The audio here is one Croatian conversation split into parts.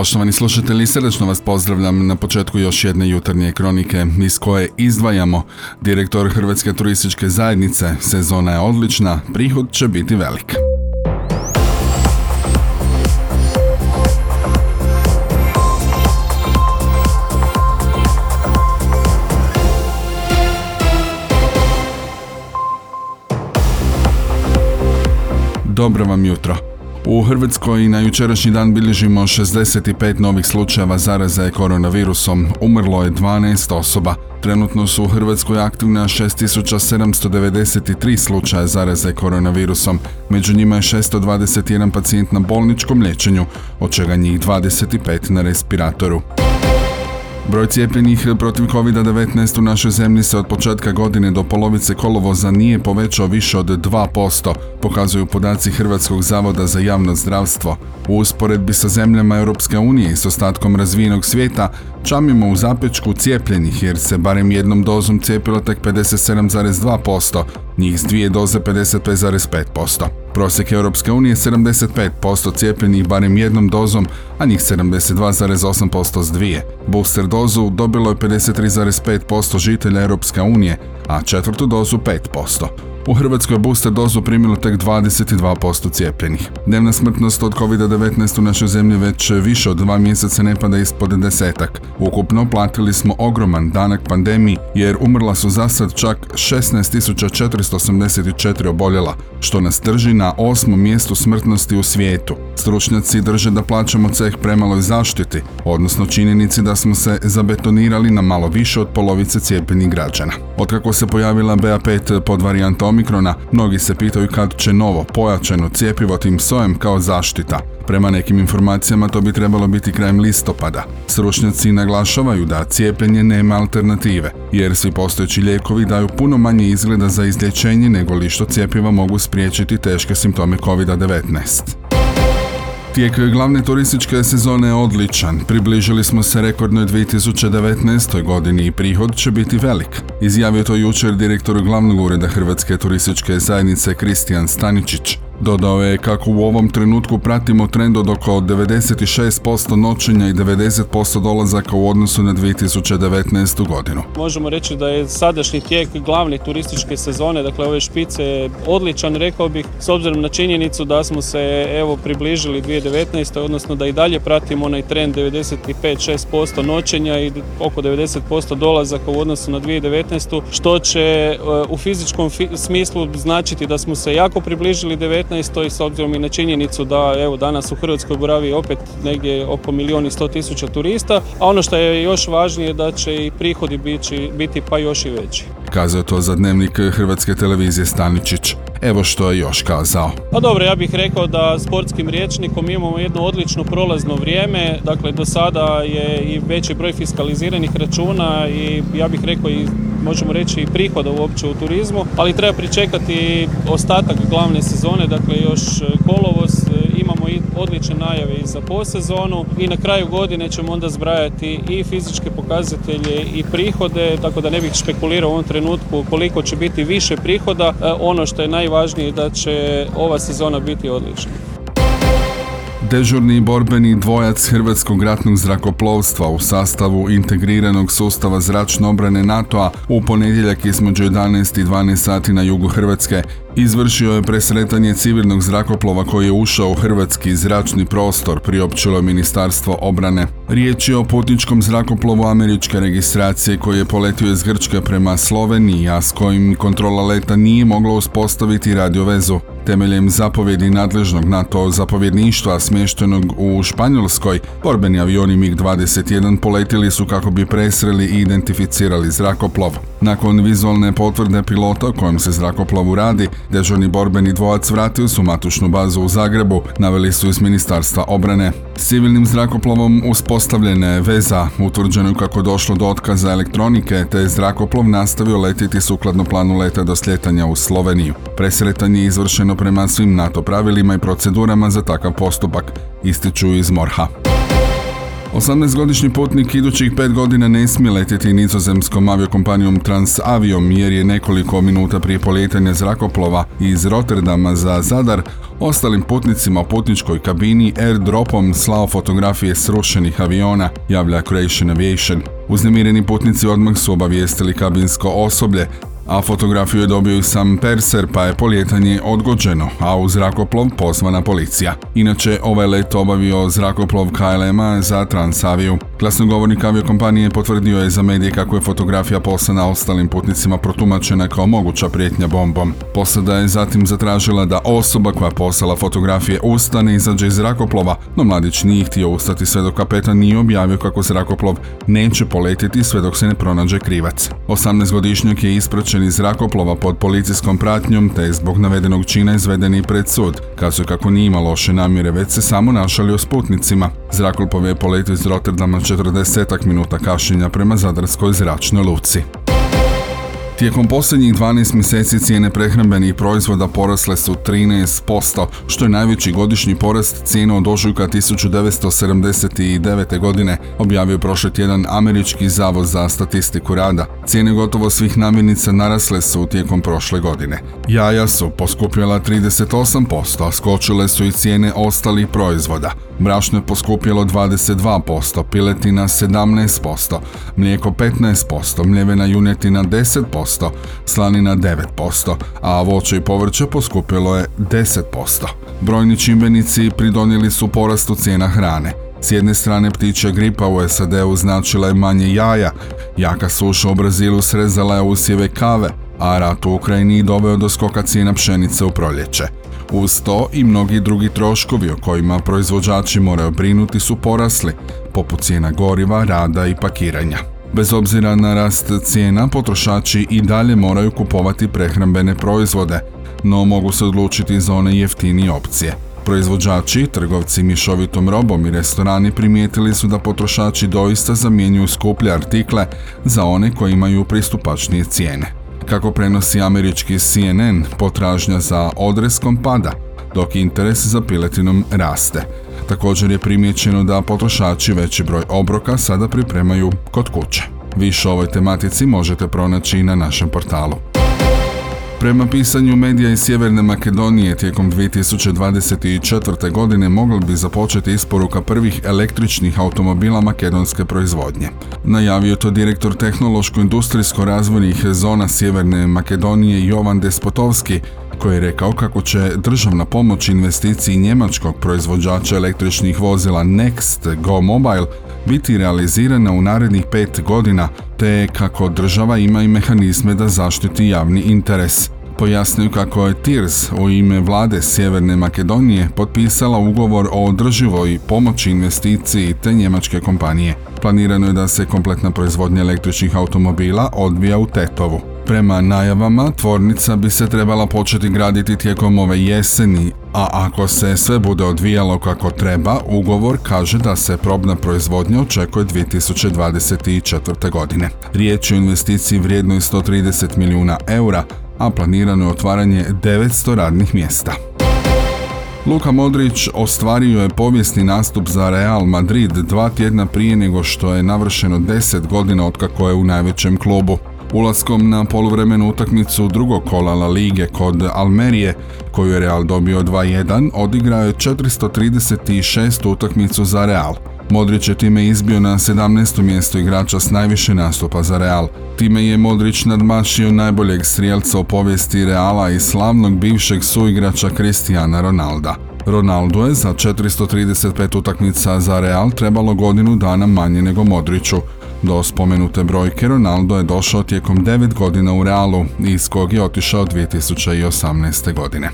Poštovani slušatelji, srdečno vas pozdravljam na početku još jedne jutarnje kronike iz koje izdvajamo. Direktor Hrvatske turističke zajednice, sezona je odlična, prihod će biti velik. Dobro vam jutro. U Hrvatskoj na jučerašnji dan bilježimo 65 novih slučajeva zaraze koronavirusom, umrlo je 12 osoba. Trenutno su u Hrvatskoj aktivna 6793 slučaja zaraze koronavirusom, među njima je 621 pacijent na bolničkom liječenju, od čega njih 25 na respiratoru. Broj cijepljenih protiv COVID-19 u našoj zemlji se od početka godine do polovice kolovoza nije povećao više od 2%, pokazuju podaci Hrvatskog zavoda za javno zdravstvo. U usporedbi sa zemljama Europske unije i s ostatkom razvijenog svijeta, čamimo u zapečku cijepljenih jer se barem jednom dozom cijepilo tek 57,2%, njih s dvije doze 55,5%. Prosjek Europske unije je 75% cijepljenih barem jednom dozom, a njih 72,8% s dvije. Booster dozu dobilo je 53,5% žitelja Europske unije, a četvrtu dozu 5%. U Hrvatskoj booster dozu primilo tek 22% cijepljenih. Dnevna smrtnost od COVID-19 u našoj zemlji već više od dva mjeseca ne pada ispod desetak. Ukupno platili smo ogroman danak pandemiji jer umrla su zasad čak 16.484 oboljela, što nas drži na osmom mjestu smrtnosti u svijetu. Stručnjaci drže da plaćamo ceh premaloj zaštiti, odnosno činjenici da smo se zabetonirali na malo više od polovice cijepljenih građana. Otkako se pojavila BA5 pod varijantom Omikrona, mnogi se pitaju kad će novo, pojačano cijepivo tim sojem kao zaštita. Prema nekim informacijama to bi trebalo biti krajem listopada. Stručnjaci naglašavaju da cijepljenje nema alternative, jer svi postojeći lijekovi daju puno manje izgleda za izlječenje nego li što cijepiva mogu spriječiti teške simptome COVID-19. Tijek glavne turističke sezone je odličan. Približili smo se rekordnoj 2019. godini i prihod će biti velik. Izjavio to jučer direktor glavnog ureda Hrvatske turističke zajednice Kristijan Staničić. Dodao je kako u ovom trenutku pratimo trend od oko 96% noćenja i 90% dolazaka u odnosu na 2019. godinu. Možemo reći da je sadašnji tijek glavne turističke sezone, dakle ove špice odličan, rekao bih, s obzirom na činjenicu da smo se evo približili 2019. odnosno da i dalje pratimo onaj trend 95-6% noćenja i oko 90% dolazaka u odnosu na 2019. što će e, u fizičkom smislu značiti da smo se jako približili 19 2019. i s obzirom i na činjenicu da evo danas u Hrvatskoj boravi opet negdje oko milijun i sto tisuća turista, a ono što je još važnije da će i prihodi biti, biti pa još i veći. Kazao to za dnevnik Hrvatske televizije Staničić. Evo što je još kazao. Pa dobro, ja bih rekao da sportskim riječnikom imamo jedno odlično prolazno vrijeme, dakle do sada je i veći broj fiskaliziranih računa i ja bih rekao i možemo reći i prihoda uopće u turizmu, ali treba pričekati ostatak glavne sezone, dakle još kolovoz, odlične najave i za posezonu i na kraju godine ćemo onda zbrajati i fizičke pokazatelje i prihode, tako da ne bih špekulirao u ovom trenutku koliko će biti više prihoda, e, ono što je najvažnije da će ova sezona biti odlična. Dežurni borbeni dvojac Hrvatskog ratnog zrakoplovstva u sastavu integriranog sustava zračne obrane NATO-a u ponedjeljak između 11 i 12 sati na jugu Hrvatske izvršio je presretanje civilnog zrakoplova koji je ušao u hrvatski zračni prostor, priopćilo Ministarstvo obrane. Riječ je o putničkom zrakoplovu američke registracije koji je poletio iz Grčke prema Sloveniji, a s kojim kontrola leta nije mogla uspostaviti radiovezu. Temeljem zapovjedi nadležnog NATO zapovjedništva smještenog u Španjolskoj, borbeni avioni MiG-21 poletili su kako bi presreli i identificirali zrakoplov. Nakon vizualne potvrde pilota o kojem se zrakoplovu radi, dežurni borbeni dvojac vratio su matušnu bazu u Zagrebu, naveli su iz Ministarstva obrane. S civilnim zrakoplovom uspostavljena je veza, utvrđeno kako došlo do otkaza elektronike, te je zrakoplov nastavio letiti sukladno planu leta do sljetanja u Sloveniju. Presretanje je izvršeno prema svim NATO pravilima i procedurama za takav postupak, ističu iz Morha. 18-godišnji putnik idućih pet godina ne smije letjeti nizozemskom aviokompanijom Transaviom jer je nekoliko minuta prije polijetanja zrakoplova iz Rotterdama za Zadar ostalim putnicima u putničkoj kabini airdropom slao fotografije srušenih aviona, javlja Croatian Aviation. Uznemireni putnici odmah su obavijestili kabinsko osoblje, a fotografiju je dobio i sam Perser pa je polijetanje odgođeno, a u zrakoplov pozvana policija. Inače, ovaj let obavio zrakoplov KLM-a za Transaviju. Glasnogovornik aviokompanije potvrdio je za medije kako je fotografija poslana ostalim putnicima protumačena kao moguća prijetnja bombom. Posada je zatim zatražila da osoba koja poslala fotografije ustane i izađe iz zrakoplova, no mladić nije htio ustati sve dok kapetan nije objavio kako zrakoplov neće poletiti sve dok se ne pronađe krivac. 18-godišnjak je ispraćen iz zrakoplova pod policijskom pratnjom te je zbog navedenog čina izvedeni pred sud. Kazuje kako nije imao loše namjere, već se samo našalio s putnicima. Zrakoplov je poletio iz Rotterdama 40 minuta kašljenja prema Zadarskoj zračnoj luci. Tijekom posljednjih 12 mjeseci cijene prehrambenih proizvoda porasle su 13%, što je najveći godišnji porast cijena od ožujka 1979. godine, objavio prošli tjedan Američki zavod za statistiku rada. Cijene gotovo svih namirnica narasle su tijekom prošle godine. Jaja su poskupjela 38%, a skočile su i cijene ostalih proizvoda. Brašno je poskupjelo 22%, piletina 17%, mlijeko 15%, mljevena junetina 10%, slanina 9%, a voće i povrće poskupjelo je 10%. Brojni čimbenici pridonijeli su porastu cijena hrane. S jedne strane ptičja gripa u SAD-u značila je manje jaja, jaka suša u Brazilu srezala je usjeve kave, a rat u Ukrajini doveo do skoka cijena pšenice u proljeće. Uz to i mnogi drugi troškovi o kojima proizvođači moraju brinuti su porasli, poput cijena goriva, rada i pakiranja. Bez obzira na rast cijena, potrošači i dalje moraju kupovati prehrambene proizvode, no mogu se odlučiti za one jeftinije opcije. Proizvođači, trgovci mišovitom robom i restorani primijetili su da potrošači doista zamjenjuju skuplje artikle za one koji imaju pristupačnije cijene. Kako prenosi američki CNN, potražnja za odreskom pada, dok interes za piletinom raste. Također je primjećeno da potrošači veći broj obroka sada pripremaju kod kuće. Više o ovoj tematici možete pronaći i na našem portalu. Prema pisanju medija iz Sjeverne Makedonije tijekom 2024. godine mogla bi započeti isporuka prvih električnih automobila makedonske proizvodnje. Najavio to direktor tehnološko-industrijsko-razvojnih zona Sjeverne Makedonije Jovan Despotovski, koji je rekao kako će državna pomoć investiciji njemačkog proizvođača električnih vozila Next Go Mobile biti realizirana u narednih pet godina, te kako država ima i mehanizme da zaštiti javni interes. Pojasnio kako je TIRS u ime vlade Sjeverne Makedonije potpisala ugovor o održivoj pomoći investiciji te njemačke kompanije. Planirano je da se kompletna proizvodnja električnih automobila odvija u Tetovu. Prema najavama, tvornica bi se trebala početi graditi tijekom ove jeseni, a ako se sve bude odvijalo kako treba, ugovor kaže da se probna proizvodnja očekuje 2024. godine. Riječ je o investiciji vrijednoj 130 milijuna eura, a planirano je otvaranje 900 radnih mjesta. Luka Modrić ostvario je povijesni nastup za Real Madrid dva tjedna prije nego što je navršeno 10 godina otkako je u najvećem klubu. Ulaskom na poluvremenu utakmicu drugog kola La Lige kod Almerije, koju je Real dobio 2-1, odigrao je 436. utakmicu za Real. Modrić je time izbio na 17. mjesto igrača s najviše nastupa za Real. Time je Modrić nadmašio najboljeg strijelca u povijesti Reala i slavnog bivšeg suigrača Cristiana Ronalda. Ronaldo je za 435 utakmica za Real trebalo godinu dana manje nego Modriću. Do spomenute brojke Ronaldo je došao tijekom 9 godina u Realu, iz kog je otišao 2018. godine.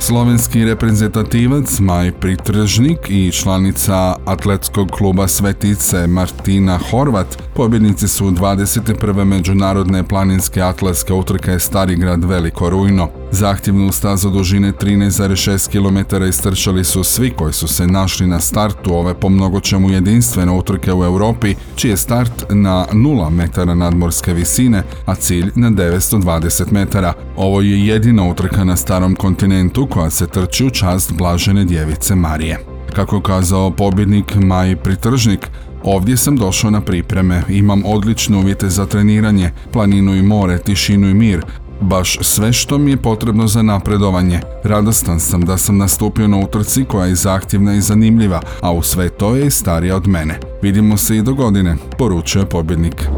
Slovenski reprezentativac Maj Pritržnik i članica atletskog kluba Svetice Martina Horvat pobjednici su 21. međunarodne planinske atletske utrke Stari grad Veliko Rujno. Zahtjevnu stazu dužine 13,6 km istrčali su svi koji su se našli na startu ove po mnogočemu jedinstvene utrke u Europi, čiji je start na 0 metara nadmorske visine, a cilj na 920 metara. Ovo je jedina utrka na starom kontinentu koja se trči u čast Blažene djevice Marije. Kako kazao pobjednik Maj Pritržnik, Ovdje sam došao na pripreme, imam odlične uvjete za treniranje, planinu i more, tišinu i mir, baš sve što mi je potrebno za napredovanje. Radostan sam da sam nastupio na utrci koja je zahtjevna i zanimljiva, a u sve to je i starija od mene. Vidimo se i do godine, poručuje pobjednik.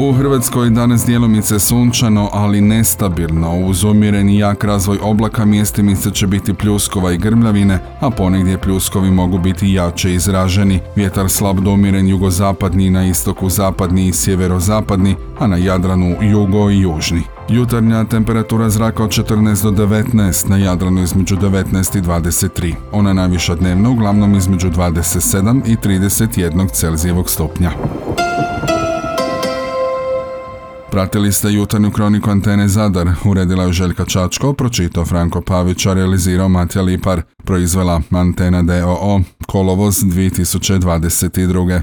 U Hrvatskoj danas dijelomice sunčano, ali nestabilno. Uz umjereni jak razvoj oblaka mjestimice će biti pljuskova i grmljavine, a ponegdje pljuskovi mogu biti jače izraženi. Vjetar slab do umjeren jugozapadni, na istoku zapadni i sjeverozapadni, a na Jadranu jugo i južni. Jutarnja temperatura zraka od 14 do 19, na Jadranu između 19 i 23. Ona najviša dnevno uglavnom između 27 i 31 Celzijevog stupnja. Pratili ste jutarnju kroniku Antene Zadar, uredila je Željka Čačko, pročitao Franko Pavić, a realizirao Matija Lipar, proizvela Antena DOO, kolovoz 2022.